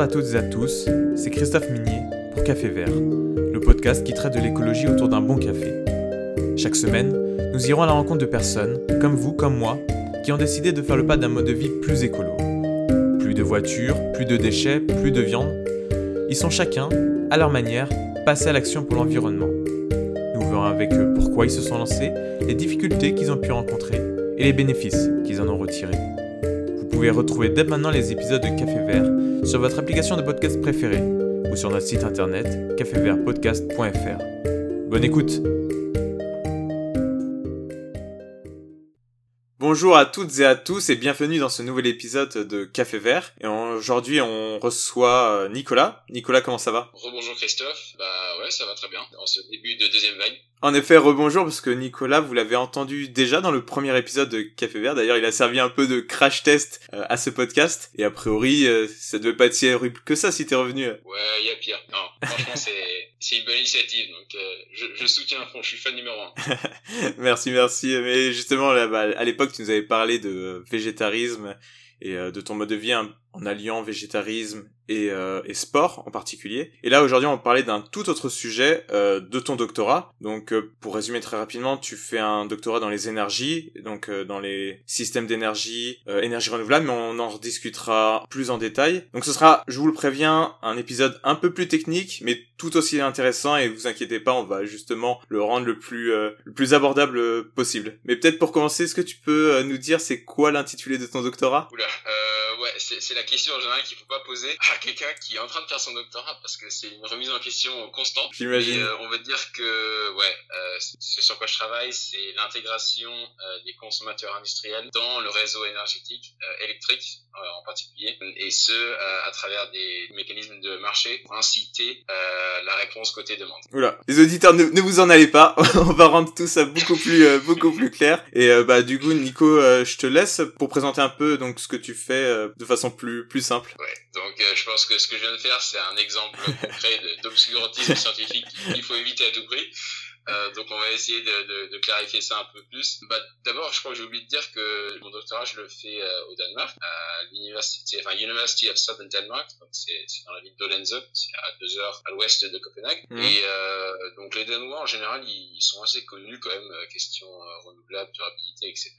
À toutes et à tous, c'est Christophe Minier pour Café Vert, le podcast qui traite de l'écologie autour d'un bon café. Chaque semaine, nous irons à la rencontre de personnes, comme vous, comme moi, qui ont décidé de faire le pas d'un mode de vie plus écolo. Plus de voitures, plus de déchets, plus de viande. Ils sont chacun, à leur manière, passés à l'action pour l'environnement. Nous verrons avec eux pourquoi ils se sont lancés, les difficultés qu'ils ont pu rencontrer et les bénéfices qu'ils en ont retirés. Vous pouvez retrouver dès maintenant les épisodes de Café Vert sur votre application de podcast préférée ou sur notre site internet cafévertpodcast.fr. Bonne écoute Bonjour à toutes et à tous et bienvenue dans ce nouvel épisode de Café Vert. Et aujourd'hui on reçoit euh, Nicolas. Nicolas, comment ça va? Rebonjour Christophe. Bah ouais, ça va très bien. En ce début de deuxième vague. En effet, rebonjour parce que Nicolas, vous l'avez entendu déjà dans le premier épisode de Café Vert. D'ailleurs, il a servi un peu de crash test euh, à ce podcast. Et a priori, euh, ça devait pas être si horrible que ça si t'es revenu. Ouais, il y a pire. Non, franchement, c'est c'est une bonne initiative. Donc, euh, je, je soutiens à fond. Je suis fan numéro un. merci, merci. Mais justement, là, bah, à l'époque, tu nous avais parlé de végétarisme et de ton mode de vie en alliant végétarisme et, euh, et, sport en particulier. Et là aujourd'hui on va parler d'un tout autre sujet euh, de ton doctorat. Donc euh, pour résumer très rapidement, tu fais un doctorat dans les énergies, donc euh, dans les systèmes d'énergie, euh, énergie renouvelable, mais on en rediscutera plus en détail. Donc ce sera, je vous le préviens, un épisode un peu plus technique, mais tout aussi intéressant et vous inquiétez pas, on va justement le rendre le plus le plus abordable possible. Mais peut-être pour commencer, est-ce que tu peux nous dire c'est quoi l'intitulé de ton doctorat? Ouais, c'est la question en général qu'il faut pas poser à quelqu'un qui est en train de faire son doctorat parce que c'est une remise en question constante. J'imagine. Euh, on va dire que, ouais, euh, ce sur quoi je travaille, c'est l'intégration euh, des consommateurs industriels dans le réseau énergétique euh, électrique euh, en particulier, et ce à travers des mécanismes de marché pour inciter la réponse côté demande. Oula, les auditeurs, ne, ne, vous en allez pas, on va rendre tout ça beaucoup plus beaucoup plus clair. Et bah du coup, Nico, je te laisse pour présenter un peu donc ce que tu fais de façon plus plus simple. Ouais, donc je pense que ce que je viens de faire, c'est un exemple concret d'obscurantisme scientifique qu'il faut éviter à tout prix. Euh, donc on va essayer de, de, de, clarifier ça un peu plus. Bah, D'abord, je crois que j'ai oublié de dire que mon doctorat, je le fais euh, au Danemark, à l'université, enfin University of Southern Denmark, donc c'est dans la ville d'Odense, c'est à deux heures à l'ouest de Copenhague. Mmh. Et euh, donc les Danois en général, ils, ils, sont assez connus quand même, euh, question euh, renouvelable, durabilité, etc.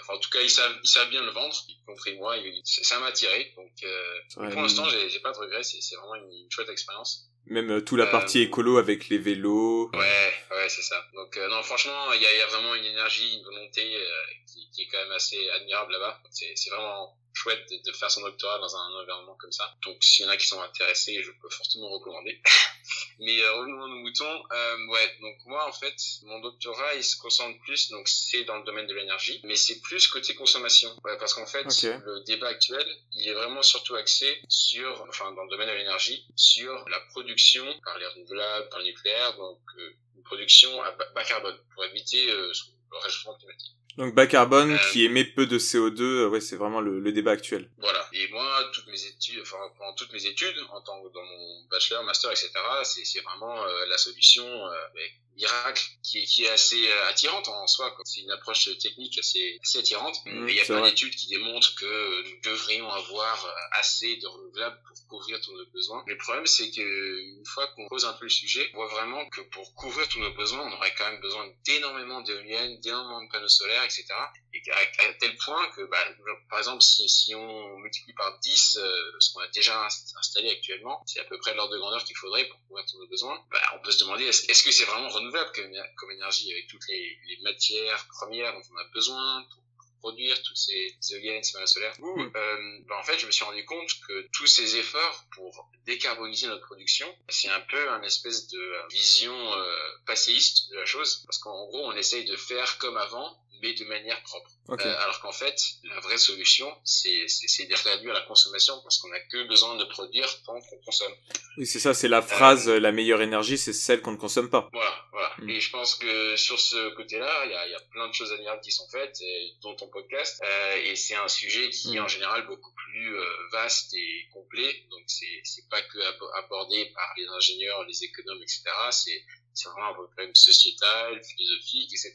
Enfin, en tout cas, ils savent, ils savent bien le vendre, y compris moi. Ça m'a attiré. Donc ouais, pour l'instant, j'ai pas de regrets. C'est vraiment une, une chouette expérience même euh, tout la partie euh, écolo avec les vélos. Ouais, ouais, c'est ça. Donc euh, non, franchement, il y a, y a, vraiment une énergie, une volonté euh, qui, qui, est quand même assez admirable là-bas. C'est vraiment chouette de, de, faire son doctorat dans un environnement comme ça. Donc s'il y en a qui sont intéressés, je peux fortement recommander. Mais euh, revenons à nos moutons. Euh, ouais, donc moi en fait, mon doctorat il se concentre plus, donc c'est dans le domaine de l'énergie, mais c'est plus côté consommation. Ouais, parce qu'en fait, okay. le débat actuel, il est vraiment surtout axé sur, enfin dans le domaine de l'énergie, sur la production par les renouvelables, par le nucléaire, donc euh, une production à bas carbone pour éviter euh, le réchauffement climatique. Donc bas carbone euh, qui émet peu de CO2, euh, ouais, c'est vraiment le, le, débat actuel. Voilà. Et moi, toutes mes études, enfin pendant toutes mes études, en tant que dans mon bachelor, master, etc., c'est vraiment euh, la solution euh, miracle qui est, qui est assez euh, attirante en soi. C'est une approche technique assez, assez attirante. Mmh, mais il y a plein d'études qui démontrent que nous devrions avoir assez de renouvelables pour couvrir tous nos besoins. Le problème, c'est que une fois qu'on pose un peu le sujet, on voit vraiment que pour couvrir tous nos besoins, on aurait quand même besoin d'énormément d'éoliennes, d'énormément de panneaux solaires, etc. Et à, à tel point que, bah, par exemple, si, si on multiplie par 10 euh, ce qu'on a déjà installé actuellement, c'est à peu près l'ordre de grandeur qu'il faudrait pour couvrir tous nos besoins, bah, on peut se demander est-ce est -ce que c'est vraiment renouvelable comme, comme énergie avec toutes les, les, matières premières dont on a besoin pour produire toutes ces éoliennes, ces panneaux solaires? Ou, euh, bah, en fait, je me suis rendu compte que tous ces efforts pour décarboniser notre production, c'est un peu un espèce de vision euh, passéiste de la chose, parce qu'en gros, on essaye de faire comme avant, de manière propre. Okay. Euh, alors qu'en fait, la vraie solution, c'est de réduire la consommation parce qu'on n'a que besoin de produire tant qu'on consomme. Oui, c'est ça, c'est la phrase, euh, la meilleure énergie, c'est celle qu'on ne consomme pas. Voilà, voilà. Mm. Et je pense que sur ce côté-là, il y a, y a, plein de choses admirables qui sont faites, et, dont ton podcast, euh, et c'est un sujet qui mm. est en général beaucoup plus vaste et complet. Donc c'est c'est pas que abordé par les ingénieurs, les économes, etc. C'est c'est vraiment un problème sociétal, philosophique, etc.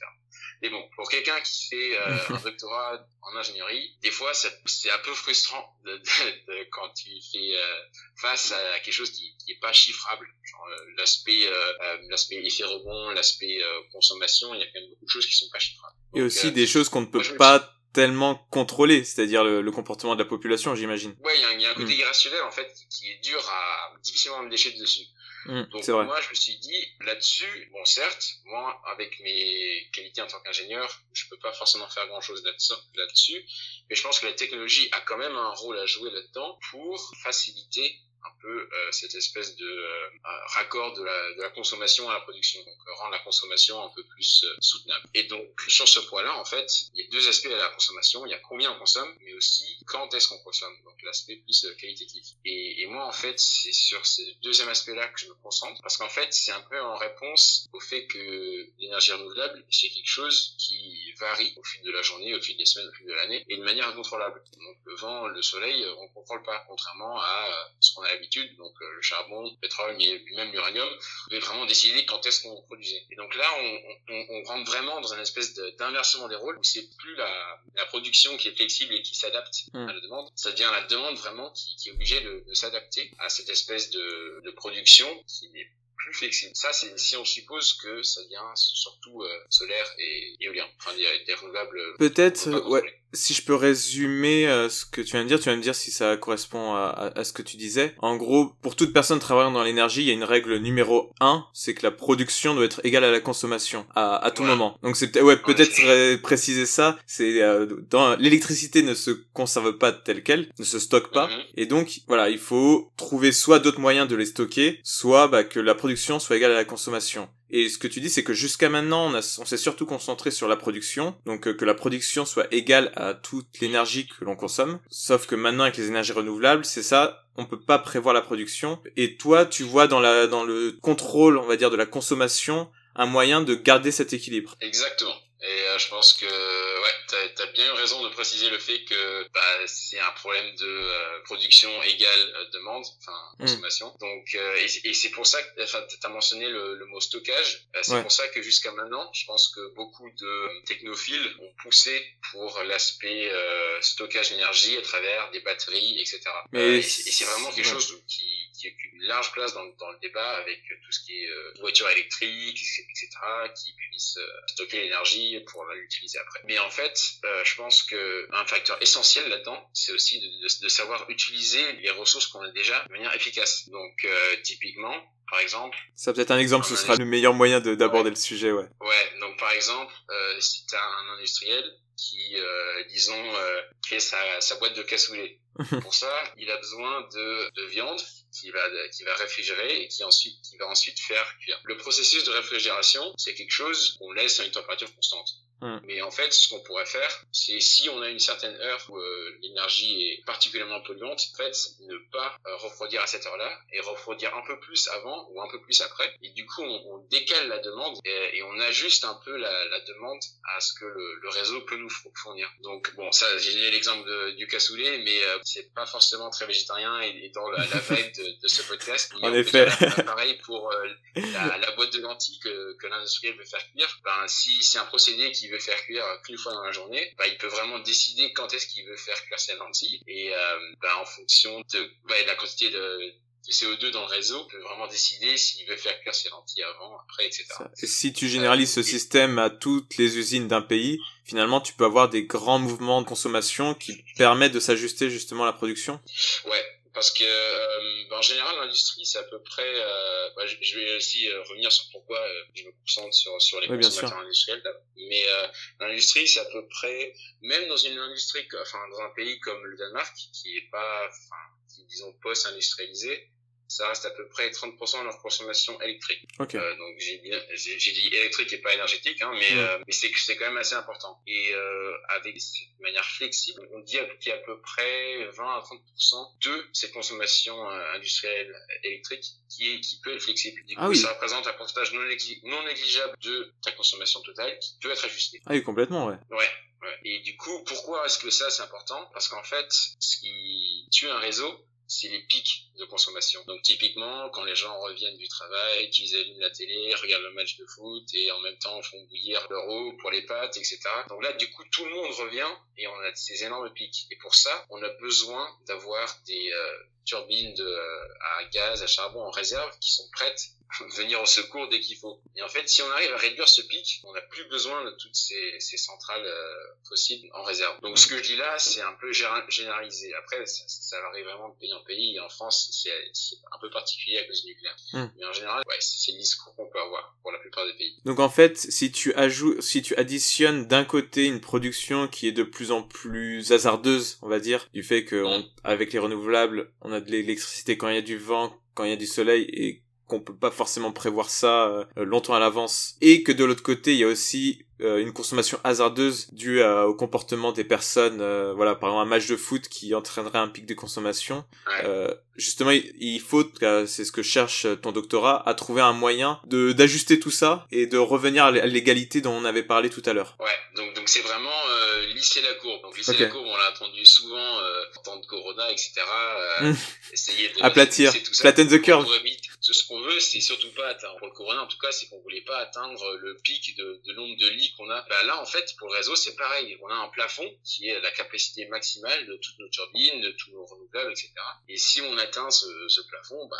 Mais bon, pour quelqu'un qui fait euh, un doctorat en ingénierie, des fois c'est un peu frustrant de, de, quand il fait euh, face à quelque chose qui, qui est pas chiffrable. Euh, l'aspect euh, l'aspect effet rebond, l'aspect consommation, il y a quand même beaucoup de choses qui sont pas chiffrables. Et aussi des choses qu'on ne peut pas tellement contrôler, c'est-à-dire le, comportement de la population, j'imagine. Ouais, il y, a un côté mm. irrationnel en fait qui est dur à difficilement me déchirer dessus. Mm, Donc moi, je me suis dit là-dessus, bon certes, moi avec mes qualités en tant qu'ingénieur, je peux pas forcément faire grand-chose là-dessus, mais je pense que la technologie a quand même un rôle à jouer là-dedans pour faciliter un peu euh, cette espèce de euh, raccord de la, de la, consommation à la production, donc euh, rendre la consommation un peu plus soutenable. Et donc sur ce point-là, en fait, il y a deux aspects à la consommation. Il y a combien on consomme, mais aussi quand est-ce qu'on consomme, donc l'aspect plus qualitatif. Et, et, moi, en fait, c'est sur ce deuxième aspect-là que je me concentre, parce qu'en fait, c'est un peu en réponse au fait que l'énergie renouvelable, c'est quelque chose qui varie au fil de la journée, au fil des semaines, au fil de l'année, et de manière incontrôlable. Donc le vent, le soleil, on contrôle pas, contrairement à qu'on a l'habitude, donc euh, le charbon, le pétrole, mais même l'uranium, vous devez vraiment décider quand est-ce qu'on produisait. Et donc là, on, on, on, rentre vraiment dans une espèce d'inversement des rôles où c'est plus la, la, production qui est flexible et qui s'adapte hmm. à la demande, ça devient la demande vraiment qui, qui est obligée de, de s'adapter à cette espèce de, de production qui n'est plus flexible. Ça, c'est si on suppose que ça vient surtout euh, solaire et éolien, enfin des, des renouvelables. Peut-être, ouais si je peux résumer euh, ce que tu viens de dire, tu vas me dire si ça correspond à, à, ce que tu disais. En gros, pour toute personne travaillant dans l'énergie, il y a une règle numéro 1, c'est que la production doit être égale à la consommation à, à tout moment. Donc c'est ouais, peut-être préciser ça, c'est euh, dans l'électricité ne se conserve pas telle quelle, ne se stocke pas mhm. et donc voilà, il faut trouver soit d'autres moyens de les stocker, soit bah, que la production soit égale à la consommation. Et ce que tu dis, c'est que jusqu'à maintenant, on, s'est surtout concentré sur la production, donc euh, que la production soit égale à toute l'énergie que l'on consomme. Sauf que maintenant, avec les énergies renouvelables, c'est ça, on peut pas prévoir la production. Et toi, tu vois dans la dans le contrôle, on va dire, de la consommation, un moyen de garder cet équilibre. Exactement. Et euh, je pense que ouais, t'as as bien eu raison de préciser le fait que bah, c'est un problème de euh, production égale euh, demande, enfin mm. consommation. Donc et, et c'est pour ça que enfin t'as mentionné le, le, mot stockage. c'est pour ça que jusqu'à maintenant, je pense que beaucoup de technophiles ont poussé pour l'aspect stockage d'énergie à travers des batteries, etc. Mais et c'est vraiment quelque chose qui qui occupe une large place dans, dans, le débat avec tout ce qui est euh, voiture électrique, etc., qui puisse stocker l'énergie pour l'utiliser après. Mais en fait, euh, je pense que un facteur essentiel là-dedans, c'est aussi de, de, savoir utiliser les ressources qu'on a déjà de manière efficace. Donc, euh, typiquement, par exemple. Ça peut-être un exemple, ce sera le meilleur moyen d'aborder le sujet, ouais. Ouais, donc par exemple, euh, si tu as un industriel qui, euh, disons, euh, crée sa, sa boîte de cassoulet. Pour ça, il a besoin de, de viande qui va, qui va réfrigérer et qui ensuite, qui va ensuite faire cuire. Le processus de réfrigération, c'est quelque chose qu'on laisse à une température constante. Hmm. Mais en fait, ce qu'on pourrait faire, c'est si on a une certaine heure où euh, l'énergie est particulièrement polluante, en fait, ne pas euh, refroidir à cette heure-là et refroidir un peu plus avant ou un peu plus après. Et du coup, on, on décale la demande et, et, on ajuste un peu la, la demande à ce que le, le, réseau peut nous fournir. Donc bon, ça, j'ai donné l'exemple du cassoulet, mais euh, c'est pas forcément très végétarien et, dans la, la vibe de, de, ce podcast. en effet. pareil pour la, la, boîte de lentilles que, que l'industriel veut faire cuire. Ben, si c'est un procédé qui veut faire cuire qu'une fois dans la journée, bah, il peut vraiment décider quand est-ce qu'il veut faire cuire ses lentilles. Et euh, bah, en fonction de, bah, de la quantité de, de CO2 dans le réseau, il peut vraiment décider s'il veut faire cuire ses lentilles avant, après, etc. Et si tu généralises ce système à toutes les usines d'un pays, finalement, tu peux avoir des grands mouvements de consommation qui permettent de s'ajuster justement à la production? Ouais, parce que euh, en général l'industrie c'est à peu près euh, bah, je, vais aussi euh, revenir sur pourquoi euh, je me concentre sur sur les consommateurs industriels mais l'industrie c'est à peu près même dans une industrie enfin dans un pays comme le Danemark qui est pas enfin qui disons post industrialisé ça reste à peu près 30% de leur consommation électrique. Okay. Euh, donc j'ai dit électrique et pas énergétique, hein, mais, euh, mais c'est c'est quand même assez important. Et euh, avec cette manière flexible, on dit qu'il y a à peu près 20 à 30% de cette consommation euh, industrielle électrique qui est qui peut être flexible. Du coup, Ah oui. ça représente un pourcentage non, non négligeable de ta consommation totale qui peut être ajusté. Ah oui, complètement, ouais. Ouais. ouais. Et du coup, pourquoi est-ce que ça c'est important? Parce qu'en fait, ce qui tue un réseau, c'est les pics de consommation. Donc typiquement, quand les gens reviennent du travail, qu'ils allument la télé, regardent le match de foot et en même temps font bouillir leur eau pour les pâtes, etc. Donc là, du coup, tout le monde revient et on a ces énormes pics. Et pour ça, on a besoin d'avoir des euh, turbines de, euh, à gaz, à charbon en réserve qui sont prêtes venir au secours dès qu'il faut. Et en fait, si on arrive à réduire ce pic, on n'a plus besoin de toutes ces, ces centrales euh, fossiles en réserve. Donc ce que je dis là, c'est un peu généralisé. Après, ça, ça varie vraiment de pays en pays. Et en France, c'est un peu particulier à cause du nucléaire. Mm. Mais en général, ouais, c'est le discours qu'on peut avoir pour la plupart des pays. Donc en fait, si tu ajoutes, si tu additionnes d'un côté une production qui est de plus en plus hasardeuse, on va dire, du fait que on- avec les renouvelables, on a de l'électricité quand il y a du vent, quand il y a du soleil et qu'on peut pas forcément prévoir ça euh, longtemps à l'avance, et que de l'autre côté, il y a aussi euh, une consommation hasardeuse due à- au comportement des personnes, euh, voilà, par exemple un match de foot qui entraînerait un pic de consommation. Ouais. Euh, justement, il, il faut, euh, c'est ce que cherche ton doctorat, à trouver un moyen de d'ajuster tout ça et de revenir à l'égalité dont on avait parlé tout à l'heure. Ouais, donc donc c'est vraiment euh, lisser la courbe. Donc lisser la courbe, on l'a entendu souvent euh, en temps de Corona, etc. Euh, Mm. Essayer de Aplatir, tout ça flatten the curve. ce qu'on veut, c'est surtout pas atteindre pour le Corona. En tout cas, c'est qu'on voulait pas atteindre le pic de, de nombre de lits qu'on a. Bah là, en fait, pour le réseau, c'est pareil. On a un plafond qui est la capacité maximale de toutes nos turbines, de tous nos renouvelables, etc. Et si on atteint ce, plafond, bah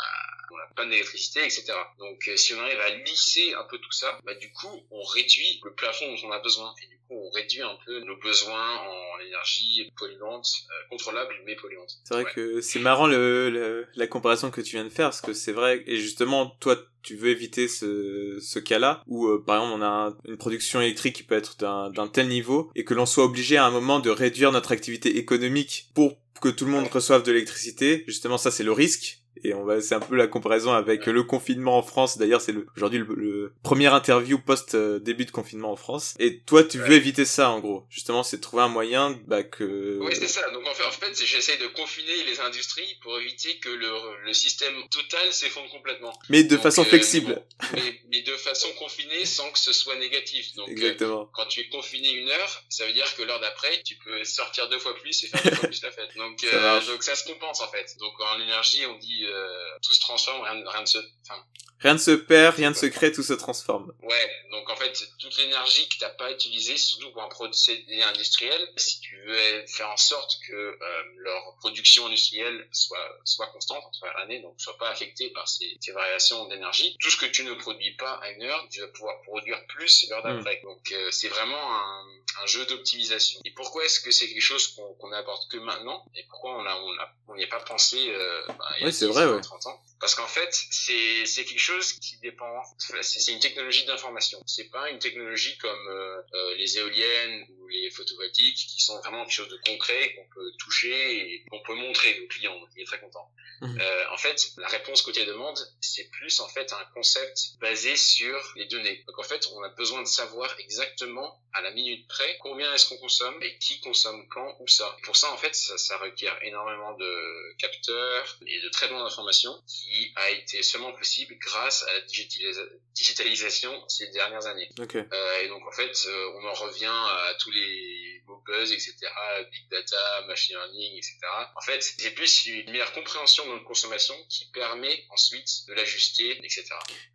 on n'a pas d'électricité, etc. Donc euh, si on arrive à lisser un peu tout ça, bah du coup on réduit le plafond dont on a besoin et on réduit un peu nos besoins en énergie polluante, euh, contrôlable mais polluante. C'est vrai Ouais. que c'est marrant le, le- la comparaison que tu viens de faire, parce que c'est vrai, et justement, toi, tu veux éviter ce, ce cas-là, où euh, par exemple on a un- une production électrique qui peut être d'un tel niveau, et que l'on soit obligé à un moment de réduire notre activité économique pour que tout le monde reçoive de l'électricité. Justement, ça c'est le risque. Et on va, c'est un peu la comparaison avec le confinement en France. D'ailleurs, c'est le, aujourd'hui le, le premier interview post euh, début de confinement en France. Et toi, tu veux éviter ça, en gros. Justement, c'est trouver un moyen, bah, que... Oui, c'est ça. Donc en fait, en fait c'est- j'essaye de confiner les industries pour éviter que le, le système total s'effondre complètement. mais de Donc, façon euh, flexible. Mais, mais de façon confinée sans que ce soit négatif. Donc euh, Exactement. quand tu es confiné une heure, ça veut dire que l'heure d'après, tu peux sortir deux fois plus et faire deux fois plus la fête. Donc, Ça euh, donc ça se compense en fait. Donc en énergie, on dit euh, tout se transforme, rien, rien ne se. Rien ne se perd, rien ne se crée, tout se transforme. ouais. Donc en fait, toute l'énergie que t'as pas utilisée, surtout pour un procédé industriel, si tu veux faire en sorte que euh, leur production industrielle soit soit constante en travers l'année, donc soit pas affectée par ces, ces variations d'énergie, tout ce que tu ne produis pas à une heure, tu vas pouvoir produire plus l'heure Mm. d'après. Donc euh, c'est vraiment un, un jeu d'optimisation. Et pourquoi est-ce que c'est quelque chose qu'on qu'on n'aborde que maintenant? Et pourquoi on a on a on n'y a pas pensé euh, bah, il y a c'est 10, vrai, 20, ouais. 30 ans? Parce qu'en fait, c'est c'est quelque chose qui dépend. C'est une technologie d'information. C'est pas une technologie comme euh, euh, les éoliennes les photovoltaïques qui sont vraiment quelque chose de concret qu'on peut toucher et qu'on peut montrer aux clients. Donc, il est très content. Mhm. Euh, en fait, la réponse côté demande, c'est plus en fait un concept basé sur les données. Donc en fait, on a besoin de savoir exactement à la minute près combien est-ce qu'on consomme et qui consomme quand où ça. Pour ça, en fait, ça, ça requiert énormément de capteurs et de traitement d'informations qui a été seulement possible grâce à la digitalisa- digitalisation ces dernières années. Euh, et donc en fait, euh, on en revient à tous les des buzz, etc., big data, machine learning, etc. En fait, c'est plus une meilleure compréhension de notre consommation qui permet ensuite de l'ajuster, etc.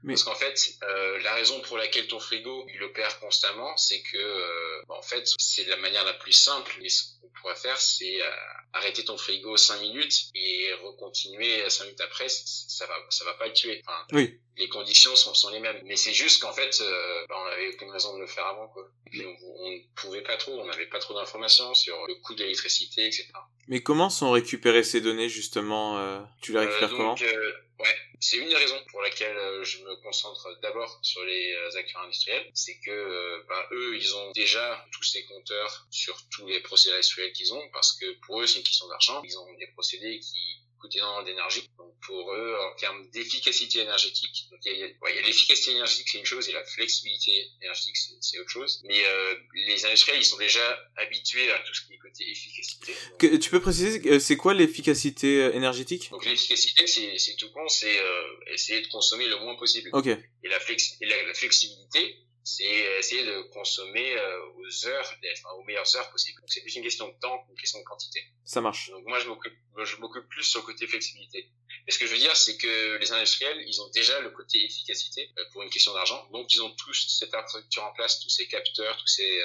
Mais- Parce qu'en fait, euh, la raison pour laquelle ton frigo il opère constamment, c'est que euh, bah, en fait, c'est la manière la plus simple. Mais ce qu'on pourrait faire, c'est euh, arrêter ton frigo 5 minutes et recontinuer 5 minutes après. Ça va, ça va pas le tuer. Enfin, Oui. les conditions sont, sont les mêmes. Mais c'est juste qu'en fait, euh, bah, on avait aucune raison de le faire avant, quoi. Puis on, on ne pouvait pas trop, on n'avait pas trop d'informations sur le coût d'électricité, etc. Mais comment sont récupérées ces données, justement euh, Tu les récupères Euh, comment? donc, euh, ouais, c'est une des raisons pour laquelle je me concentre d'abord sur les acteurs industriels, c'est que bah, eux, ils ont déjà tous ces compteurs sur tous les procédés industriels qu'ils ont, parce que pour eux, c'est une question d'argent. Ils ont des procédés qui énormément d'énergie. Donc pour eux, en termes d'efficacité énergétique, il y a, ouais, l'efficacité énergétique c'est une chose et la flexibilité énergétique c'est autre chose. Mais euh, les industriels ils sont déjà habitués à tout ce qui est côté efficacité. que, tu peux préciser c'est quoi l'efficacité énergétique? Donc l'efficacité c'est tout con, c'est euh, essayer de consommer le moins possible. Ok. Et la, flex et la flexibilité c'est euh, essayer de consommer euh, aux heures, enfin, aux meilleures heures possibles. Donc c'est plus une question de temps qu'une question de quantité. Ça marche. Donc moi je m'occupe, je m'occupe plus sur le côté flexibilité. Mais ce que je veux dire, c'est que les industriels, ils ont déjà le côté efficacité euh, pour une question d'argent. Donc ils ont tous cette infrastructure en place, tous ces capteurs, tous ces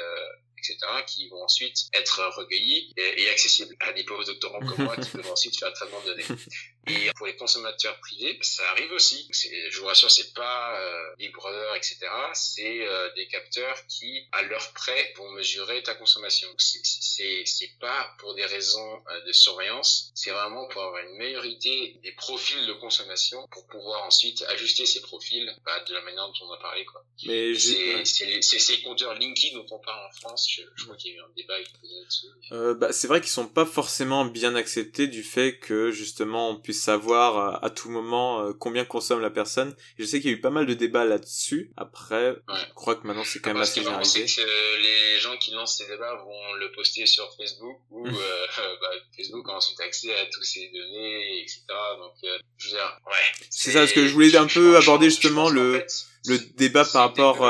etc., qui vont ensuite être recueillis et, accessibles à des pauvres doctorants comme moi qui peuvent ensuite faire un traitement de données. Et pour les consommateurs privés, ça arrive aussi. Je vous rassure, c'est pas euh, Big Brother, etc. C'est euh, des capteurs qui, à leur près, vont mesurer ta consommation. C'est pas pour des raisons euh, de surveillance, c'est vraiment pour avoir une meilleure idée des profils de consommation pour pouvoir ensuite ajuster ces profils bah, de la manière dont on a parlé. Quoi. Mais c'est ces compteurs Linky dont on parle en France. Je, je crois qu'il y a eu un débat là-dessus. Euh, bah, c'est vrai qu'ils sont pas forcément bien acceptés du fait que justement on puisse savoir euh, à tout moment euh, combien consomme la personne. je sais qu'il y a eu pas mal de débats là-dessus. Après, je crois que maintenant c'est quand même assez généralisé. que les gens qui lancent ces débats vont le poster sur Facebook ou euh, bah, Facebook a ensuite accès à tous ces données, etc. Donc, je veux dire, ouais. C'est ça, parce que je voulais un peu aborder justement le le débat par rapport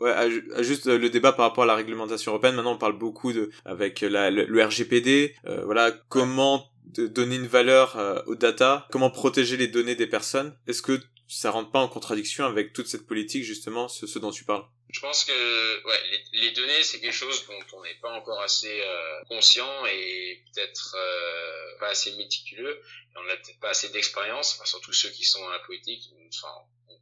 ouais, à, juste le débat par rapport à la réglementation européenne maintenant on parle beaucoup de avec la, le, RGPD voilà comment de donner une valeur euh, aux data, comment protéger les données des personnes. Est-ce que ça rentre pas en contradiction avec toute cette politique justement, ce, ce dont tu parles? Je pense que ouais, les, les données c'est quelque chose dont on n'est pas encore assez euh, conscient et peut-être euh, pas assez méticuleux. Et on n'a peut-être pas assez d'expérience, enfin, surtout ceux qui sont dans la politique. Enfin,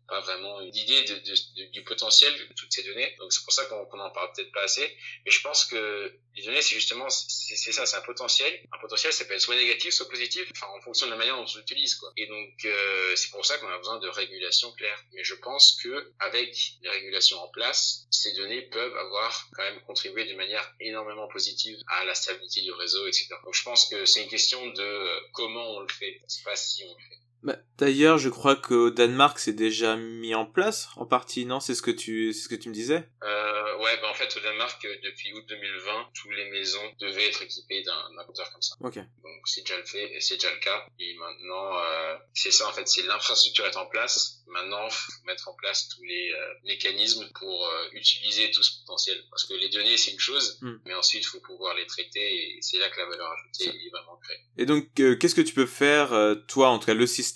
pas vraiment une idée de, de, du potentiel de toutes ces données. Donc c'est pour ça qu'on qu en parle peut-être pas assez. Mais je pense que les données, c'est justement, c'est ça, c'est un potentiel. Un potentiel, ça peut être soit négatif, soit positif, enfin en fonction de la manière dont on l'utilise, quoi. Et donc euh, c'est pour ça qu'on a besoin de régulation claire. Mais je pense que avec les régulations en place, ces données peuvent avoir quand même contribué de manière énormément positive à la stabilité du réseau, etc. Donc je pense que c'est une question de comment on le fait, pas si on le fait. Bah, D'ailleurs, je crois qu'au Danemark, c'est déjà mis en place, en partie, non? C'est ce que tu, c'est ce que tu me disais? Euh, Ouais, bah en fait, au Danemark, euh, depuis août 2020, toutes les maisons devaient être équipées d'un compteur comme ça. Ok. Donc c'est déjà le fait, c'est déjà le cas. Et maintenant, euh, c'est ça en fait, c'est l'infrastructure est en place. Maintenant, faut mettre en place tous les euh, mécanismes pour euh, utiliser tout ce potentiel. Parce que les données, c'est une chose, mm. mais ensuite, il faut pouvoir les traiter. Et c'est là que la valeur ajoutée est vraiment créée. Et donc, qu'est-ce que tu peux faire, toi, en tout cas, le système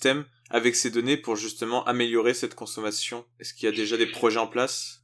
avec ces données pour justement améliorer cette consommation? Est-ce qu'il y a déjà des projets en place?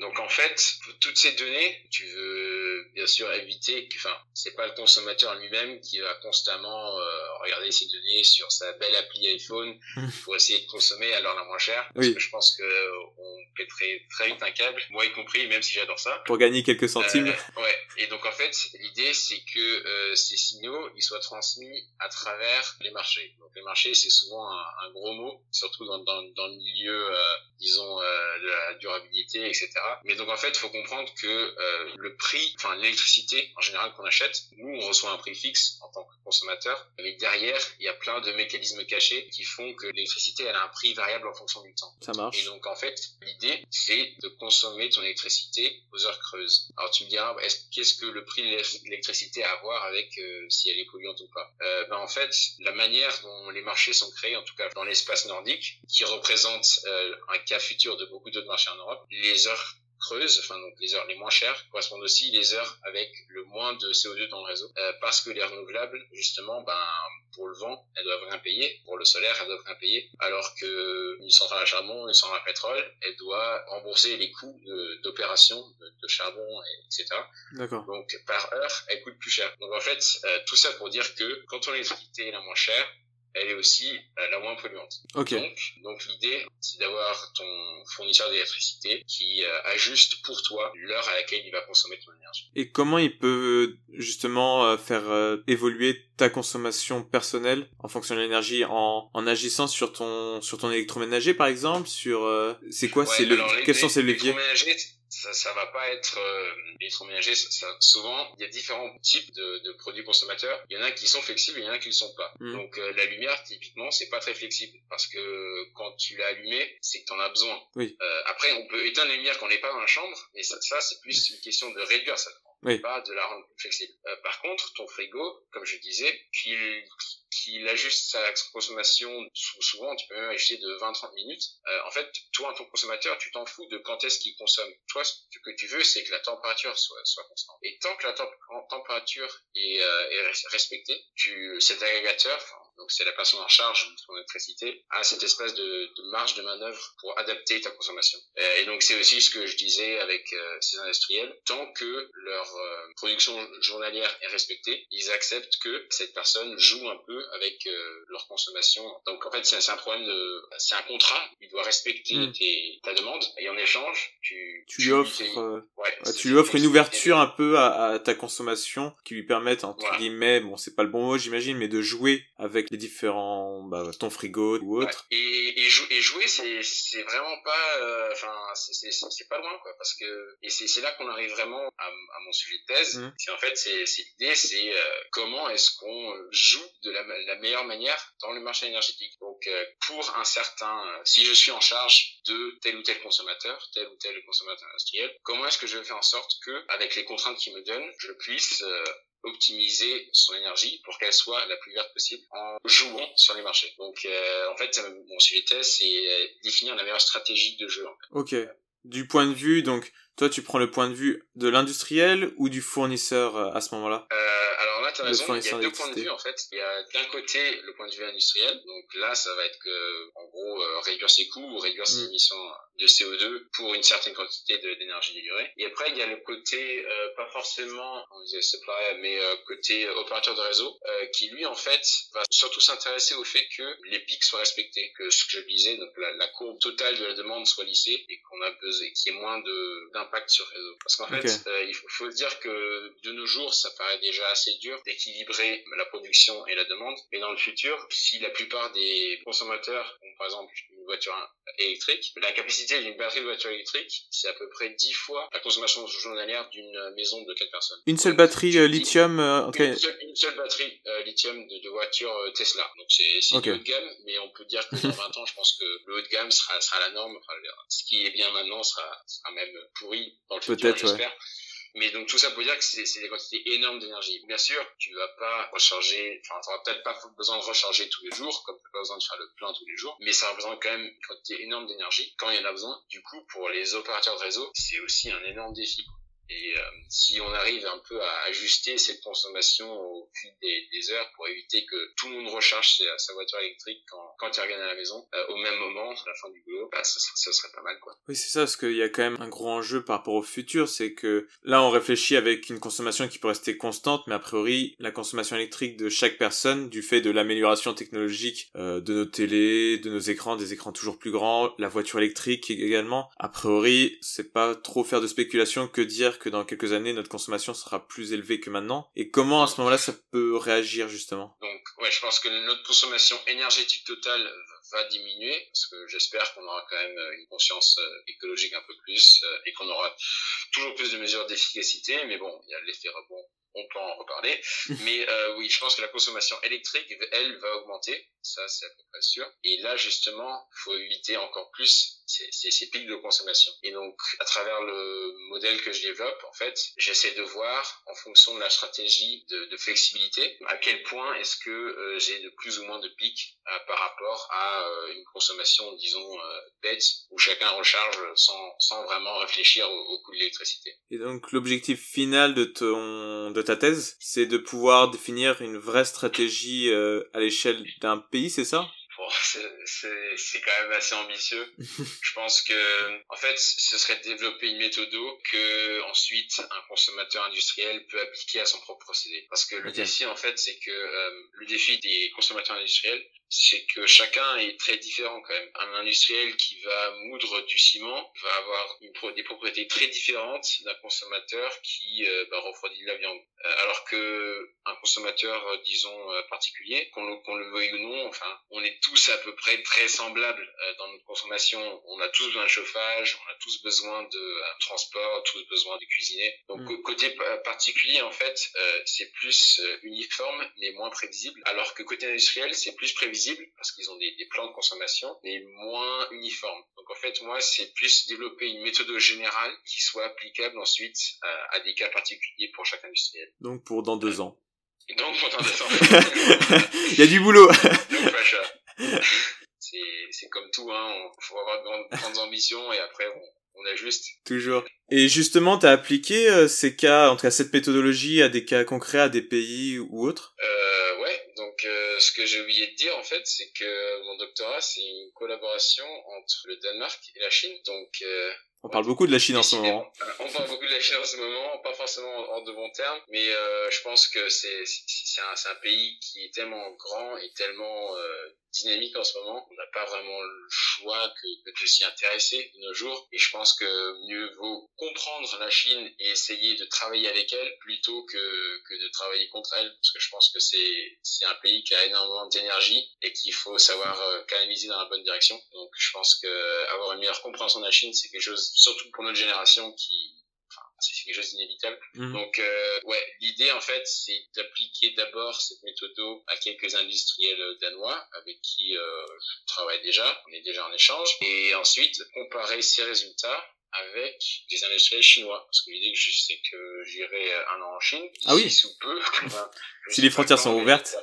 Donc en fait, toutes ces données, tu veux bien sûr éviter que, enfin, c'est pas le consommateur lui-même qui va constamment euh, regarder ces données sur sa belle appli iPhone pour essayer de consommer à l'heure la moins chère. Parce que je pense que on pèterait très vite un câble, moi y compris, même si j'adore ça. Pour gagner quelques centimes. Euh, ouais. Et donc en fait, l'idée c'est que euh, ces signaux, ils soient transmis à travers les marchés. Donc les marchés, c'est souvent un, un, gros mot, surtout dans, dans, dans le milieu, euh, disons, euh, de la durabilité, etc. Mais donc en fait, il faut comprendre que euh, le prix, enfin l'électricité en général qu'on achète, nous on reçoit un prix fixe en tant que consommateur, mais derrière il y a plein de mécanismes cachés qui font que l'électricité elle a un prix variable en fonction du temps. Ça marche. Et donc en fait, l'idée c'est de consommer ton électricité aux heures creuses. Alors tu me diras, qu'est-ce que le prix de l'électricité a à voir avec euh, si elle est polluante ou pas? Euh, Ben en fait, la manière dont les marchés sont créés, en tout cas dans l'espace nordique, qui représente euh, un cas futur de beaucoup d'autres marchés en Europe, les heures creuses, enfin donc les heures les moins chères, correspondent aussi les heures avec le moins de CO2 dans le réseau, euh, parce que les renouvelables, justement, ben pour le vent, elles doivent rien payer, pour le solaire, elles doivent rien payer, alors que une centrale à charbon, une centrale à pétrole, elle doit rembourser les coûts d'opération de, de, charbon, etc. D'accord. Donc par heure, elle coûte plus cher. Donc en fait, euh, tout ça pour dire que quand ton électricité est la moins chère, elle est aussi euh, la moins polluante. Okay. Donc, donc l'idée, c'est d'avoir ton fournisseur d'électricité qui euh, ajuste pour toi l'heure à laquelle il va consommer ton énergie. Et comment il peut justement euh, faire euh, évoluer ta consommation personnelle en fonction de l'énergie en, en agissant sur ton sur ton électroménager par exemple sur c'est quoi ouais, c'est le quels sont ces leviers? Ça, ça va pas être euh, électroménager. Ça, souvent, il y a différents types de, de, produits consommateurs. Il y en a qui sont flexibles il y en a qui ne sont pas. Mm. Donc euh, la lumière, typiquement, c'est pas très flexible parce que quand tu l'as allumée, c'est que tu en as besoin. Oui. Euh, après, on peut éteindre la lumière quand on n'est pas dans la chambre, mais ça, ça c'est plus une question de réduire ça. Oui. Pas de la rendre plus flexible. Euh, par contre, ton frigo, comme je disais, qu'il qu'il ajuste sa consommation souvent tu peux même ajuster de 20-30 minutes. Euh, en fait toi en tant que consommateur tu t'en fous de quand est-ce qu'il consomme. Toi ce que tu veux c'est que la température soit, soit constante. Et tant que la température est, euh, est respectée tu cet agrégateur donc c'est la personne en charge de ton électricité, a cette espèce de, de marge de manœuvre pour adapter ta consommation. Euh, et donc c'est aussi ce que je disais avec euh, ces industriels, tant que leur euh, production journalière est respectée, ils acceptent que cette personne joue un peu avec leur consommation. Donc en fait c'est un problème de, c'est un contrat, il doit respecter hmm. tes, ta demande et en échange tu, tu, lui offres, ouais, tu lui offres une ouverture un peu à, à, ta consommation qui lui permette entre guillemets, bon c'est pas le bon mot j'imagine, mais de jouer avec les différents bah, ton frigo ou autre. et, et, et, jouer c'est c'est vraiment pas euh, enfin c'est c'est pas loin quoi parce que et c'est là qu'on arrive vraiment à, à, mon sujet de thèse. Mmh. c'est en fait c'est c'est l'idée c'est euh, comment est-ce qu'on joue de la, la, meilleure manière dans le marché énergétique. Donc euh, pour un certain si je suis en charge de tel ou tel consommateur tel ou tel consommateur industriel comment est-ce que je vais faire en sorte que avec les contraintes qu'il me donne je puisse optimiser son énergie pour qu'elle soit la plus verte possible en jouant sur les marchés. Donc euh, en fait, mon sujet de c'est euh, définir la meilleure stratégie de jeu. Ok. Du point de vue, donc toi tu prends le point de vue de l'industriel ou du fournisseur euh, à ce moment-là? Euh, tu as raison, il y a deux points de vue en fait. Il y a d'un côté le point de vue industriel, donc là ça va être que en gros réduire ses coûts ou réduire ses mm. émissions de CO2 pour une certaine quantité d'énergie délivrée. Et après, il y a le côté, euh, pas forcément, on disait supply, mais euh, côté opérateur de réseau, euh, qui lui, en fait, va surtout s'intéresser au fait que les pics soient respectés, que ce que je disais, donc la, la courbe totale de la demande soit lissée et qu'on a besoin, qu'il y ait moins d'impact sur le réseau. Parce qu'en fait, euh, il faut, faut dire que de nos jours, ça paraît déjà assez dur d'équilibrer la production et la demande. Et dans le futur, si la plupart des consommateurs ont par exemple une voiture électrique, la capacité d'une batterie de voiture électrique, c'est à peu près 10 fois la consommation journalière d'une maison de 4 personnes. Une seule batterie euh, lithium euh, une, seule, une, seule, batterie euh, lithium de, de voiture euh, Tesla. Donc c'est okay. haut de gamme, mais on peut dire que dans 20 ans, je pense que le haut de gamme sera, sera la norme. Enfin, ce qui est bien maintenant sera, sera même pourri dans le futur, j'espère. Ouais. Mais donc tout ça pour dire que c'est des quantités énormes d'énergie. Bien sûr, tu vas pas recharger, enfin tu peut-être pas besoin de recharger tous les jours, comme tu n'as pas besoin de faire le plein tous les jours, mais ça représente quand même une quantité énorme d'énergie quand il y en a besoin. Du coup, pour les opérateurs de réseau, c'est aussi un énorme défi. Et euh, si on arrive un peu à ajuster cette consommation au fil des, heures pour éviter que tout le monde recharge sa, sa voiture électrique quand, quand il revient à la maison euh, au même moment, à la fin du boulot, bah, ça, ça serait pas mal. quoi. Oui, c'est ça, parce qu'il y a quand même un gros enjeu par rapport au futur, c'est que là, on réfléchit avec une consommation qui peut rester constante, mais a priori, la consommation électrique de chaque personne, du fait de l'amélioration technologique euh, de nos télés, de nos écrans, des écrans toujours plus grands, la voiture électrique également, a priori, c'est pas trop faire de spéculation que dire que dans quelques années notre consommation sera plus élevée que maintenant? Et comment à ce moment-là ça peut réagir justement? Donc ouais, je pense que notre consommation énergétique totale va diminuer parce que j'espère qu'on aura quand même une conscience euh, écologique un peu plus euh, et qu'on aura toujours plus de mesures d'efficacité mais bon, il y a l'effet rebond on peut en reparler. Mais euh, oui, je pense que la consommation électrique, elle, va augmenter. Ça, c'est à peu près sûr. Et là, justement, il faut éviter encore plus ces, pics de consommation. Et donc, à travers le modèle que je développe, en fait, j'essaie de voir, en fonction de la stratégie de, flexibilité, à quel point est-ce que euh, j'ai de plus ou moins de pics euh, par rapport à euh, une consommation, disons, bête, où chacun recharge sans, sans vraiment réfléchir au, au coût de l'électricité. Et donc, l'objectif final de ton de ta thèse, c'est de pouvoir définir une vraie stratégie à l'échelle d'un pays, c'est ça? Bon, c'est quand même assez ambitieux. je pense que, en fait, ce serait de développer une méthode que ensuite un consommateur industriel peut appliquer à son propre procédé. Parce que le okay. défi, en fait, c'est que euh, le défi des consommateurs industriels, c'est que chacun est très différent quand même. Un industriel qui va moudre du ciment va avoir une pro des propriétés très différentes d'un consommateur qui euh, bah, refroidit de la viande. Euh, alors que un consommateur, euh, disons, euh, particulier, qu'on le, qu le veuille ou non, enfin, on est tous à peu près très semblables dans notre consommation. On a tous besoin de chauffage, on a tous besoin de transport, tous besoin de cuisiner. Donc mm. côté particulier, en fait, c'est plus uniforme mais moins prévisible. Alors que côté industriel, c'est plus prévisible parce qu'ils ont des, des plans de consommation, mais moins uniforme. Donc en fait, moi, c'est plus développer une méthode générale qui soit applicable ensuite à, des cas particuliers pour chaque industriel. Donc pour dans deux ans. Donc pour dans deux ans. Il y a du boulot. c'est comme tout, hein. Il faut avoir de grandes, ambitions et après on, on ajuste. Toujours. Et justement, tu as appliqué euh, ces cas, en tout cas cette méthodologie, à des cas concrets, à des pays ou autres? Euh, Ouais, donc euh, ce que j'ai oublié de dire en fait, c'est que mon doctorat, c'est une collaboration entre le Danemark et la Chine. Donc euh, on parle beaucoup de la Chine en ce moment. On parle beaucoup de la Chine en ce moment, pas forcément en, de bons termes, mais euh, je pense que c'est un pays qui est tellement grand et tellement euh, dynamique en ce moment. On n'a pas vraiment le choix que, de s'y intéresser de nos jours. Et je pense que mieux vaut comprendre la Chine et essayer de travailler avec elle plutôt que, que de travailler contre elle, parce que je pense que c'est un pays qui a énormément d'énergie et qu'il faut savoir euh, canaliser dans la bonne direction. Donc je pense que avoir une meilleure compréhension de la Chine, c'est quelque chose surtout pour notre génération qui c'est quelque chose d'inévitable. Mhm. Donc euh, ouais, l'idée en fait, c'est d'appliquer d'abord cette méthode à quelques industriels danois avec qui euh, je travaille déjà, on est déjà en échange. Et ensuite comparer ces résultats avec des industriels chinois. Parce que l'idée je sais que j'irai un an en Chine ah oui. sous peu si les frontières sont ouvertes.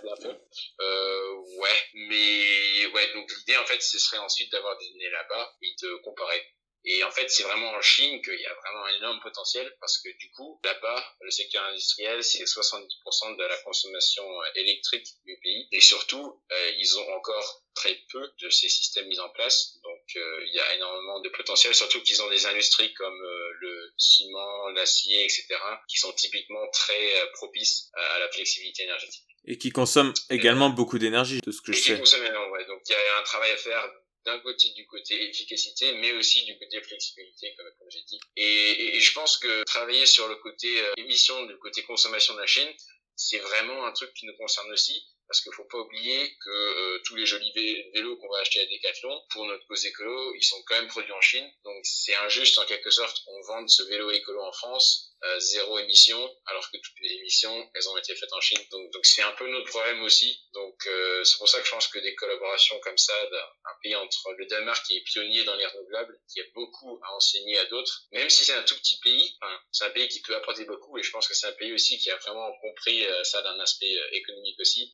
euh, ouais mais ouais donc l'idée en fait ce serait ensuite d'avoir des données là-bas et de comparer et en fait, c'est vraiment en Chine qu'il y a vraiment un énorme potentiel parce que du coup, là-bas, le secteur industriel, c'est 70% de la consommation euh, électrique du pays. Et surtout, euh, ils ont encore très peu de ces systèmes mis en place. Donc, euh, il y a énormément de potentiel, surtout qu'ils ont des industries comme le ciment, l'acier, etc., qui sont typiquement très propices à la flexibilité énergétique. Et qui consomment également beaucoup d'énergie, de ce que je sais. Qui consomment énormément, ouais. Donc, il y a un travail à faire d'un côté du côté efficacité, mais aussi du côté flexibilité, comme, comme j'ai dit. Et, et, je pense que travailler sur le côté euh, émission, du côté consommation de la Chine, c'est vraiment un truc qui nous concerne aussi, parce qu'il faut pas oublier que euh, tous les jolis vélos qu'on va acheter à Decathlon, pour notre cause écolo, ils sont quand même produits en Chine. Donc c'est injuste en quelque sorte qu'on vende ce vélo écolo en France euh, zéro émission, alors que toutes les émissions, elles ont été faites en Chine. Donc, c'est un peu notre problème aussi. Donc, euh, c'est pour ça que je pense que des collaborations comme ça, d'un pays entre le Danemark qui est pionnier dans les renouvelables, qui a beaucoup à enseigner à d'autres, même si c'est un tout petit pays, c'est un pays qui peut apporter beaucoup, et je pense que c'est un pays aussi qui a vraiment compris ça d'un aspect économique aussi.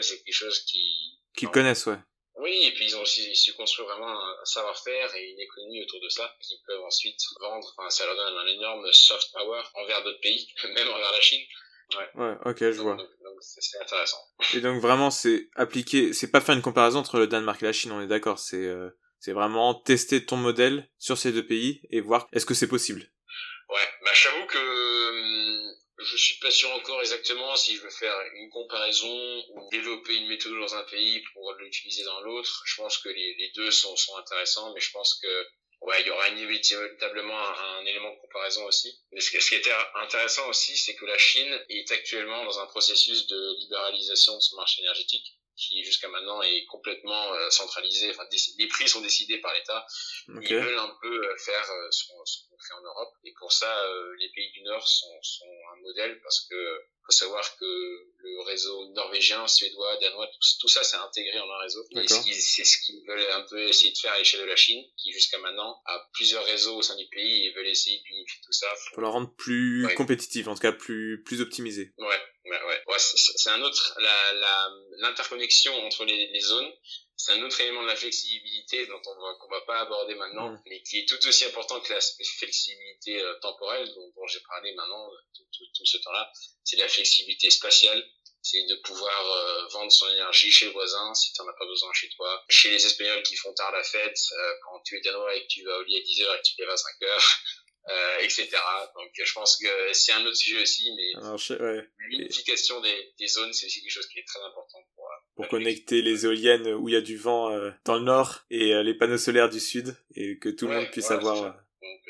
C'est quelque chose qui... Qu'ils connaissent, ouais. Oui, et puis ils ont aussi su construire vraiment un savoir-faire et une économie autour de ça qu'ils peuvent ensuite vendre. Enfin, ça leur donne un énorme soft power envers d'autres pays, même envers la Chine. Ouais, ouais ok, je vois. Donc, c'est intéressant. Et donc vraiment, c'est appliquer, c'est pas faire une comparaison entre le Danemark et la Chine, on est d'accord. C'est euh, c'est vraiment tester ton modèle sur ces deux pays et voir est-ce que c'est possible. Ouais, bah j'avoue que je suis pas sûr encore exactement si je veux faire une comparaison ou développer une méthode dans un pays pour l'utiliser dans l'autre. Je pense que les, deux sont, intéressants, mais je pense que ouais, il y aura inévitablement un, un, élément de comparaison aussi. Mais ce, ce qui était intéressant aussi, c'est que la Chine est actuellement dans un processus de libéralisation de son marché énergétique qui jusqu'à maintenant est complètement euh, centralisé. Enfin, les prix sont décidés par l'État. Ils veulent un peu euh, faire euh, ce qu'on fait en Europe. Et pour ça, les pays du Nord sont, sont un modèle parce que faut savoir que le réseau norvégien, suédois, danois, tout, ça, c'est intégré en un réseau. Et c'est ce qu'ils veulent un peu essayer de faire à l'échelle de la Chine, qui jusqu'à maintenant a plusieurs réseaux au sein du pays et veulent essayer d'unifier tout ça. Pour, le rendre plus compétitif, en tout cas plus, plus optimisé. Ouais, ouais, ouais. ouais c'est un autre, la, l'interconnexion entre les, les zones, c'est un autre élément de la flexibilité dont on va qu'on va pas aborder maintenant, mm. mais qui est tout aussi important que la flexibilité euh, temporelle dont, dont j'ai parlé maintenant euh, tout, tout, ce temps-là. C'est la flexibilité spatiale, c'est de pouvoir euh, vendre son énergie chez le voisin si tu n'en as pas besoin chez toi. Chez les Espagnols qui font tard la fête, quand tu es danois et que tu vas au lit à 10 heures et que tu te lèves à 5 heures, euh, etc. Donc je pense que c'est un autre sujet aussi, mais l'unification des, des, zones, c'est aussi quelque chose qui est très important pour... Euh, pour connecter les éoliennes où il y a du vent euh, dans le nord et euh, les panneaux solaires du sud, et que tout le monde puisse avoir... Donc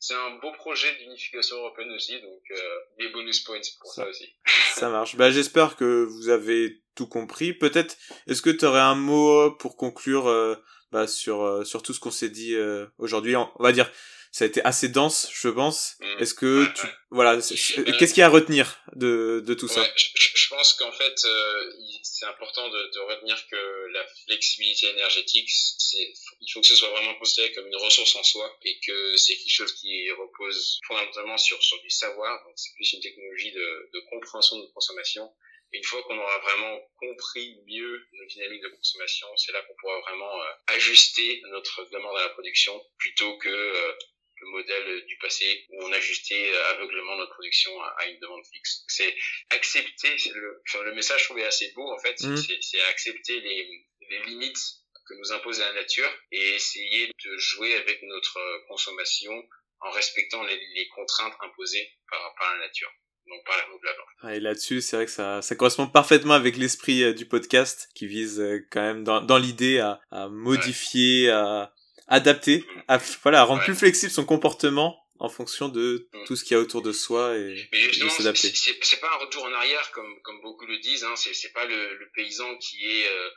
c'est un beau projet d'unification européenne aussi, donc des bonus points pour ça, aussi. ça marche. Bah, j'espère que vous avez tout compris. Peut-être, est-ce que tu aurais un mot pour conclure bah, sur, sur tout ce qu'on s'est dit aujourd'hui? On va dire ça a été assez dense, je pense. Mm. Est-ce que tu, voilà, euh, qu'est-ce qu'il y a à retenir de, de tout ça? Je, je, pense qu'en fait, euh, c'est important de, de, retenir que la flexibilité énergétique, c'est, il faut que ce soit vraiment considéré comme une ressource en soi et que c'est quelque chose qui repose fondamentalement sur sur du savoir. Donc c'est plus une technologie de, de compréhension de consommation une fois qu'on aura vraiment compris mieux nos dynamiques de consommation, c'est là qu'on pourra vraiment euh, ajuster notre demande à la production plutôt que le modèle du passé où on ajustait aveuglement notre production à, une demande fixe. C'est accepter, le, enfin, le message je trouvais assez beau en fait, mmh. c'est accepter les, les limites que nous impose la nature et essayer de jouer avec notre consommation en respectant les, les contraintes imposées par, par la nature. Donc par la ah, et là-dessus, c'est vrai que ça, ça correspond parfaitement avec l'esprit euh, du podcast qui vise euh, quand même dans, dans l'idée à, à modifier, à, adapter, à, voilà, à rendre plus flexible son comportement en fonction de tout ce qu'il y a autour de soi et, de s'adapter. C'est pas un retour en arrière comme, comme beaucoup le disent, hein. c'est pas le, le, paysan qui est euh,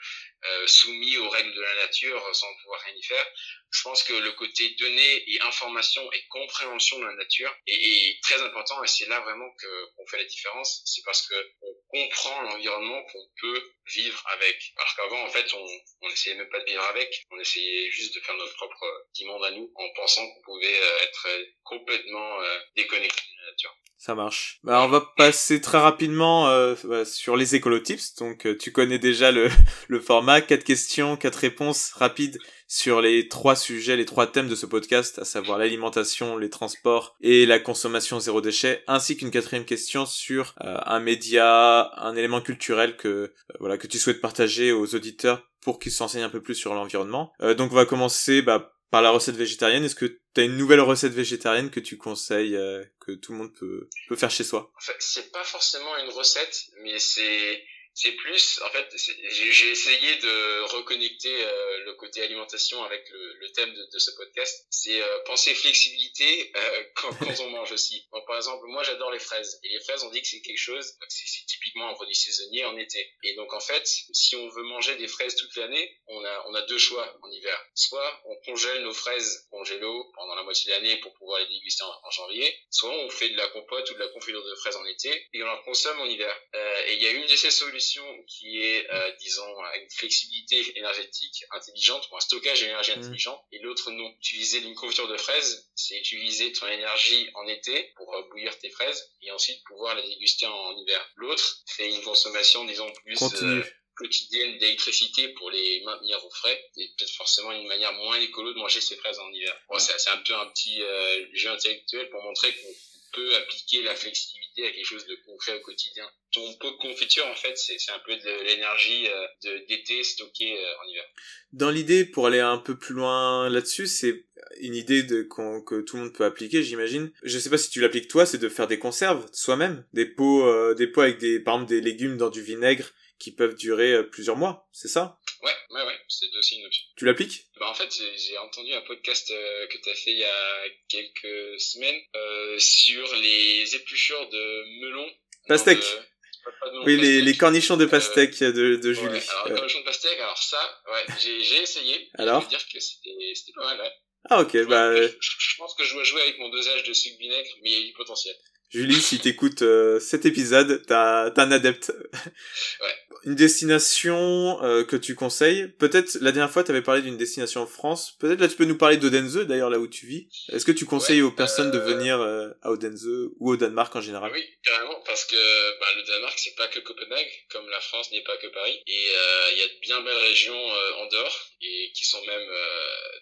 euh, soumis aux règles de la nature sans pouvoir rien y faire. Je pense que le côté données et information et compréhension de la nature est, est très important et c'est là vraiment qu'on fait la différence. C'est parce que on comprend l'environnement qu'on peut vivre avec. Alors qu'avant, en fait, on, on essayait même pas de vivre avec, on essayait juste de faire notre propre petit monde à nous en pensant qu'on pouvait euh, être complètement euh, déconnecté de la nature. Ça marche. Bah, on va passer très rapidement euh, sur les écolotips. Donc, euh, tu connais déjà le, le format. Quatre questions, quatre réponses rapides sur les trois sujets, les trois thèmes de ce podcast, à savoir l'alimentation, les transports et la consommation zéro déchet, ainsi qu'une quatrième question sur euh, un média, un élément culturel que voilà que tu souhaites partager aux auditeurs pour qu'ils s'enseignent un peu plus sur l'environnement. donc, on va commencer bah, par la recette végétarienne. Est-ce que tu une nouvelle recette végétarienne que tu conseilles, euh, que tout le monde peut, peut faire chez soi? En fait, c'est pas forcément une recette, mais c'est c'est plus, en fait, j'ai essayé de reconnecter euh, le côté alimentation avec le, le thème de, de, ce podcast. C'est euh, penser flexibilité euh, quand, quand, on mange aussi. Donc, par exemple, moi, j'adore les fraises. Et les fraises, on dit que c'est quelque chose, c'est typiquement un produit saisonnier en été. Et donc, en fait, si on veut manger des fraises toute l'année, on a, on a deux choix en hiver. Soit on congèle nos fraises congélo pendant la moitié de l'année pour pouvoir les déguster en, en, janvier, soit on fait de la compote ou de la confiture de fraises en été et on en consomme en hiver. et il y a une de ces solutions qui est, euh, disons, une flexibilité énergétique intelligente ou un stockage d'énergie mmh. intelligent, et l'autre non. Utiliser une confiture de fraises, c'est utiliser ton énergie en été pour euh, bouillir tes fraises et ensuite pouvoir les déguster en, hiver. L'autre fait une consommation, disons, plus euh, quotidienne d'électricité pour les maintenir au frais et peut-être forcément une manière moins écolo de manger ses fraises en hiver. Bon, c'est un peu un petit jeu intellectuel pour montrer qu'on peut appliquer la flexibilité à quelque chose de concret au quotidien. Ton pot de confiture, en fait, c'est un peu de l'énergie euh, d'été stockée euh, en hiver. Dans l'idée, pour aller un peu plus loin là-dessus, c'est une idée de que tout le monde peut appliquer, j'imagine. Je sais pas si tu l'appliques toi, c'est de faire des conserves soi-même, des pots, euh, des pots avec des, par exemple, des légumes dans du vinaigre qui peuvent durer plusieurs mois, c'est ça? Ouais, ouais, ouais, c'est aussi une option. Tu l'appliques? Bah en fait, j'ai entendu un podcast euh, que tu as fait il y a quelques semaines euh, sur les épluchures de melon. Pastèque. oui, les, les, cornichons de pastèque de, de Julie. Ouais, alors, les cornichons de pastèque, alors ça, ouais, j'ai essayé. Alors Je dire que c'était pas mal, ouais. Ah, ok, bah. Je, je, pense que je dois jouer avec mon dosage de sucre vinaigre, mais il y a du potentiel. Julie, si t'écoutes euh, cet épisode, t'as un adepte. Ouais. Une destination euh, que tu conseilles. Peut-être la dernière fois, t'avais parlé d'une destination en France. Peut-être là, tu peux nous parler d'Odense, d'ailleurs là où tu vis. Est-ce que tu conseilles aux personnes de euh, venir à Odense ou au Danemark en général? Oui, carrément, parce que bah, le Danemark, c'est pas que Copenhague, comme la France n'est pas que Paris. Et il y a de bien belles régions en dehors et qui sont même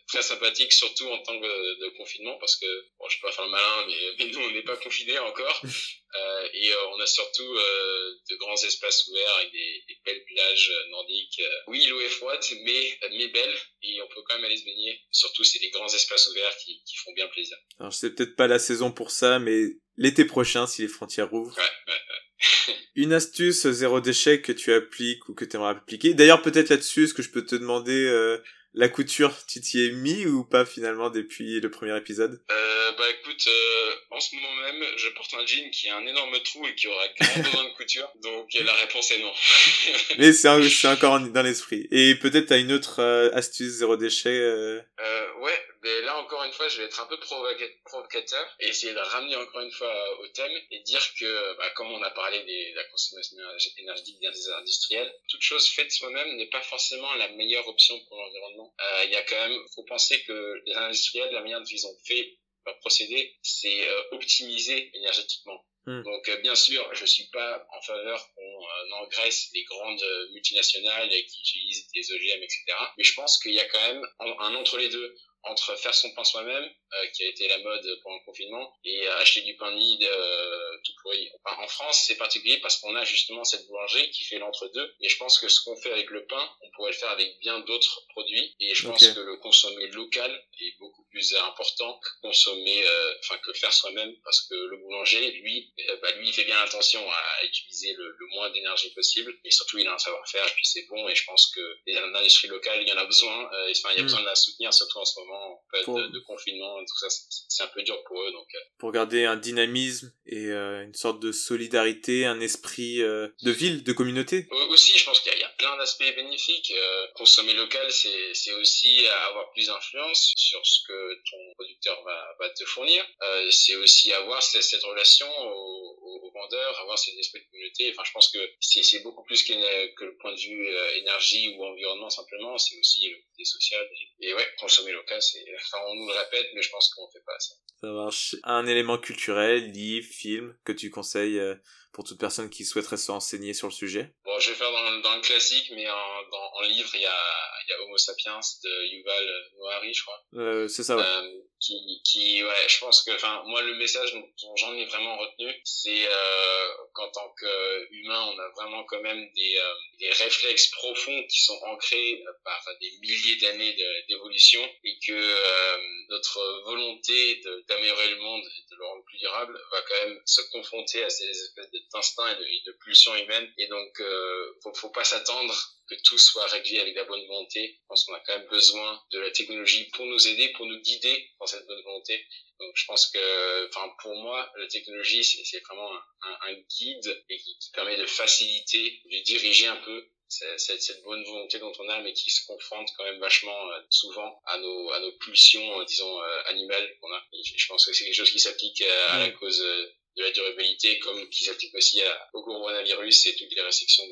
très sympathiques, surtout en temps de, de, confinement, parce que bon, je peux pas faire le malin, mais, mais nous, on n'est pas confinés encore Euh, et euh, on a surtout euh, de grands espaces ouverts avec des, des belles plages nordiques. oui, l'eau est froide, mais, mais belle, et on peut quand même aller se baigner. Surtout, c'est des grands espaces ouverts qui, qui font bien plaisir. Alors, c'est peut-être pas la saison pour ça, mais l'été prochain, si les frontières ouvrent. Ouais, ouais, Une astuce zéro déchet que tu appliques ou que tu aimerais appliquer. D'ailleurs, peut-être là-dessus, est-ce que je peux te demander la couture, tu t'y es mis ou pas finalement depuis le premier épisode? Euh, Bah écoute, euh, en ce moment même, je porte un jean qui a un énorme trou et qui aura grand besoin de couture, donc la réponse est non. Mais c'est encore dans l'esprit. Et peut-être t'as une autre euh, astuce zéro déchet euh... Ouais, mais là encore une fois, je vais être un peu provocateur et essayer de ramener encore une fois au thème et dire que, bah, comme on a parlé de la consommation énergétique des industriels, toute chose faite soi-même n'est pas forcément la meilleure option pour l'environnement. Euh, il y a quand même, faut penser que les industriels, la manière dont ils ont fait leur procédé, c'est euh, optimiser énergétiquement. Hmm. Donc euh, bien sûr, je suis pas en faveur qu'on engraisse les grandes multinationales qui utilisent des OGM, etc. Mais je pense qu'il y a quand même un entre les deux entre faire son pain soi-même, euh, qui a été la mode pendant le confinement, et acheter du pain de mie euh, tout pourri. en France, c'est particulier parce qu'on a justement cette boulangerie qui fait l'entre-deux. Et je pense que ce qu'on fait avec le pain, on pourrait le faire avec bien d'autres produits. Et je pense que le consommer local est beaucoup plus important que consommer, euh, enfin que faire soi-même, parce que le boulanger, lui, bah, lui, il fait bien attention à utiliser le, le moins d'énergie possible. Et surtout, il a un savoir-faire, et puis c'est bon. Et je pense que l'industrie locale, il y en a besoin. enfin, il y a hmm. besoin de la soutenir, surtout en ce moment de, confinement, tout ça, c'est un peu dur pour eux. Donc, euh. Pour garder un dynamisme et euh, une sorte de solidarité, un esprit euh, de ville, de communauté. Aussi, je pense qu'il y, a plein d'aspects bénéfiques. consommer local, c'est aussi avoir plus d'influence sur ce que ton producteur va, va te fournir. c'est aussi avoir cette, cette relation au, au, vendeur, avoir cet esprit de communauté. Enfin, je pense que c'est beaucoup plus que, que le point de vue énergie ou environnement simplement. C'est aussi le côté social. Et, et ouais, consommer local, enfin, on nous le répète, mais je pense qu'on fait pas ça. Ça marche. Un élément culturel, livre, film, que tu conseilles euh, pour toute personne qui souhaiterait se renseigner sur le sujet? Bon, je vais faire dans, dans le classique, mais en, dans, en livre, il y a, y a Homo sapiens de Yuval Noah Harari, je crois. Euh, c'est ça, ouais. Euh, qui, qui, ouais, je pense que, enfin, moi, le message dont j'en ai vraiment retenu, c'est euh, qu'en tant qu'humain, on a vraiment quand même des, euh, des réflexes profonds qui sont ancrés par des milliers d'années d'évolution et que euh, notre volonté d'améliorer le monde et de le rendre plus durable va quand même se confronter à ces espèces d'instincts et de, et de pulsions humaines. Et donc, euh, faut, faut pas s'attendre que tout soit réglé avec la bonne volonté. Je pense qu'on a quand même besoin de la technologie pour nous aider, pour nous guider dans cette bonne volonté. Donc je pense que, enfin pour moi, la technologie c'est vraiment un, un, guide et qui, qui, permet de faciliter, de diriger un peu cette, cette, bonne volonté dont on a, mais qui se confronte quand même vachement euh, souvent à nos, à nos pulsions, euh, disons, euh, animales qu'on a. je pense que c'est quelque chose qui s'applique à la cause de la durabilité, comme qui s'applique aussi au coronavirus et toutes les restrictions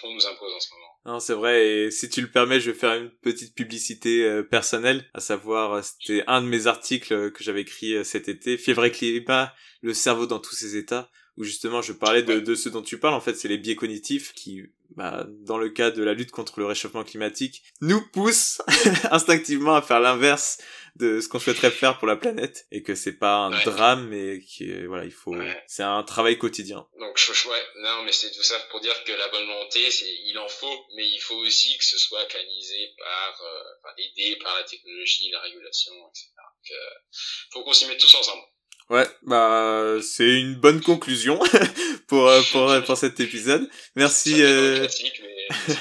qu'on nous impose en ce moment. Non, c'est vrai, et si tu le permets, je vais faire une petite publicité euh, personnelle, à savoir, euh, c'était un de mes articles euh, que j'avais écrit cet été, Fièvre et climat, le cerveau dans tous ses états, où justement je parlais de, de ce dont tu parles, en fait, c'est les biais cognitifs qui, bah, dans le cas de la lutte contre le réchauffement climatique, nous poussent instinctivement à faire l'inverse de ce qu'on souhaiterait faire pour la planète et que c'est pas un drame mais qui voilà il faut c'est un travail quotidien. Donc ouais non mais c'est tout ça pour dire que la bonne volonté c'est il en faut mais il faut aussi que ce soit canalisé par euh, aidé par la technologie la régulation etc donc euh, faut qu'on s'y mette tous ensemble Ouais, bah c'est une bonne conclusion pour euh, pour pour cet épisode. Merci. Euh... mais...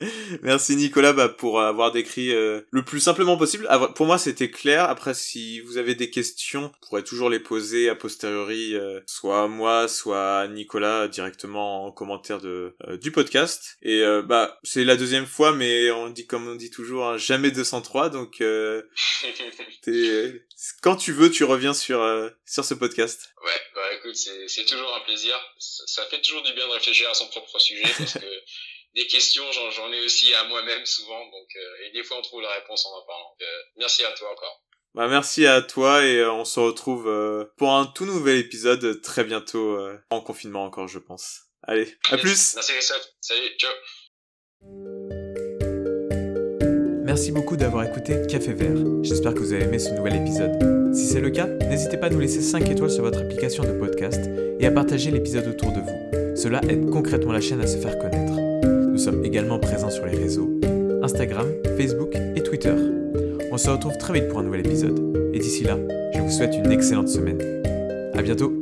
Merci Nicolas bah, pour avoir décrit euh, le plus simplement possible. Pour moi, c'était clair. Après, si vous avez des questions, vous pourrez toujours les poser a posteriori, euh, soit moi, soit Nicolas directement en commentaire de euh, du podcast. Et bah, c'est la deuxième fois, mais on dit comme on dit toujours, hein, jamais 203. Donc, quand tu veux, tu reviens sur sur ce podcast. Ouais, bah écoute, c'est toujours un plaisir. Ça, ça fait toujours du bien de réfléchir à son propre sujet parce que des questions, j'en ai aussi à moi-même souvent, donc euh, et des fois on trouve la réponse en en parlant. Euh, merci à toi encore. Bah merci à toi et euh, on se retrouve pour un tout nouvel épisode très bientôt en confinement encore je pense. Allez, à plus. Merci Christophe. Salut, ciao. Merci beaucoup d'avoir écouté Café Vert. J'espère que vous avez aimé ce nouvel épisode. Si c'est le cas, n'hésitez pas à nous laisser 5 étoiles sur votre application de podcast et à partager l'épisode autour de vous. Cela aide concrètement la chaîne à se faire connaître. Nous sommes également présents sur les réseaux Instagram, Facebook et Twitter. On se retrouve très vite pour un nouvel épisode. Et d'ici là, je vous souhaite une excellente semaine. À bientôt